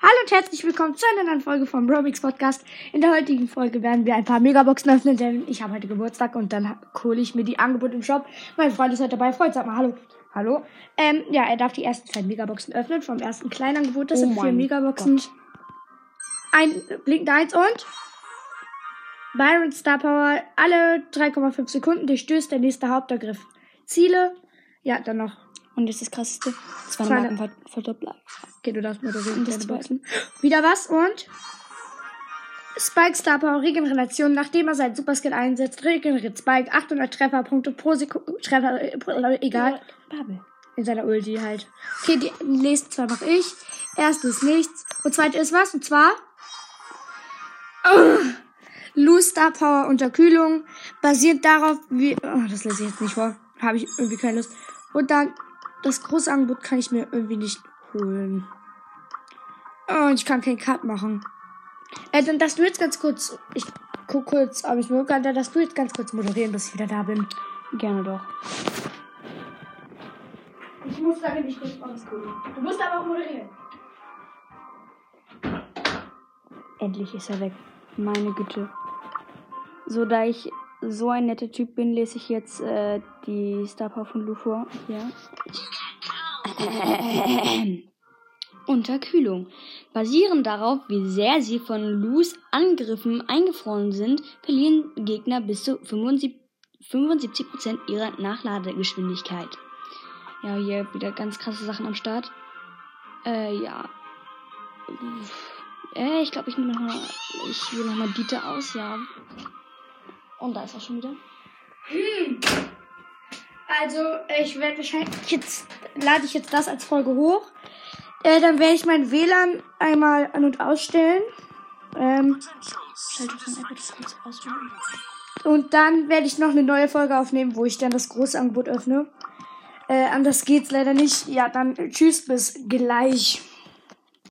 Hallo und herzlich willkommen zu einer neuen Folge vom Robix Podcast. In der heutigen Folge werden wir ein paar Megaboxen öffnen, denn ich habe heute Geburtstag und dann hole ich mir die Angebote im Shop. Mein Freund ist heute dabei. Freund, sag mal Hallo. Hallo. Ähm, ja, er darf die ersten zwei Megaboxen öffnen vom ersten kleinen Angebot. Das Oh sind vier Megaboxen. Gott. Ein blinkender Eins und Byron Star Power alle 3,5 Sekunden durchstößt der nächste Hauptergriff. Ziele. Ja, dann noch. Und jetzt das krasseste. Zwei Zwei- Markenverdoppler. Okay, du darfst moderieren. Und das zweite. Wieder was und Spike Star Power Regeneration. Nachdem er seinen Superskill einsetzt, regeneriert Spike 800 Trefferpunkte pro Sekunde. Treffer, äh, äh, egal. Babel. In seiner Ulti halt. Okay, die nächsten zwei mache ich. Erste ist nichts. Und zweite ist was? Und zwar. Uh, Loose Star Power Unterkühlung. Basiert darauf, wie. Oh, das lese ich jetzt nicht vor. Habe ich irgendwie keine Lust. Und dann. Das große Angebot kann ich mir irgendwie nicht holen. Oh, und ich kann keinen Cut machen. Äh, dann darfst du jetzt ganz kurz. Ich guck kurz, ob ich kann. Dann darfst du jetzt ganz kurz moderieren, bis ich wieder da bin. Gerne doch. Ich muss da nämlich kurz ausgucken. Du musst aber auch moderieren. Endlich ist er weg. Meine Güte. So, da ich so ein netter Typ bin, lese ich jetzt äh, die Star Power von Lu vor. Ja. Unterkühlung. Basierend darauf, wie sehr sie von Lus Angriffen eingefroren sind, verlieren Gegner bis zu 75% 75% ihrer Nachladegeschwindigkeit. Ja, hier wieder ganz krasse Sachen am Start. Äh, ja. Äh, ich glaube, ich nehme noch mal, ich wähle nochmal Dieter aus, ja. Und da ist er schon wieder. Also, ich werde wahrscheinlich jetzt lade ich jetzt das als Folge hoch. Äh, dann werde ich mein WLAN einmal an und ausstellen. Ähm, und dann werde ich noch eine neue Folge aufnehmen, wo ich dann das große Angebot öffne. Äh, anders geht's leider nicht. Ja, dann tschüss, bis gleich.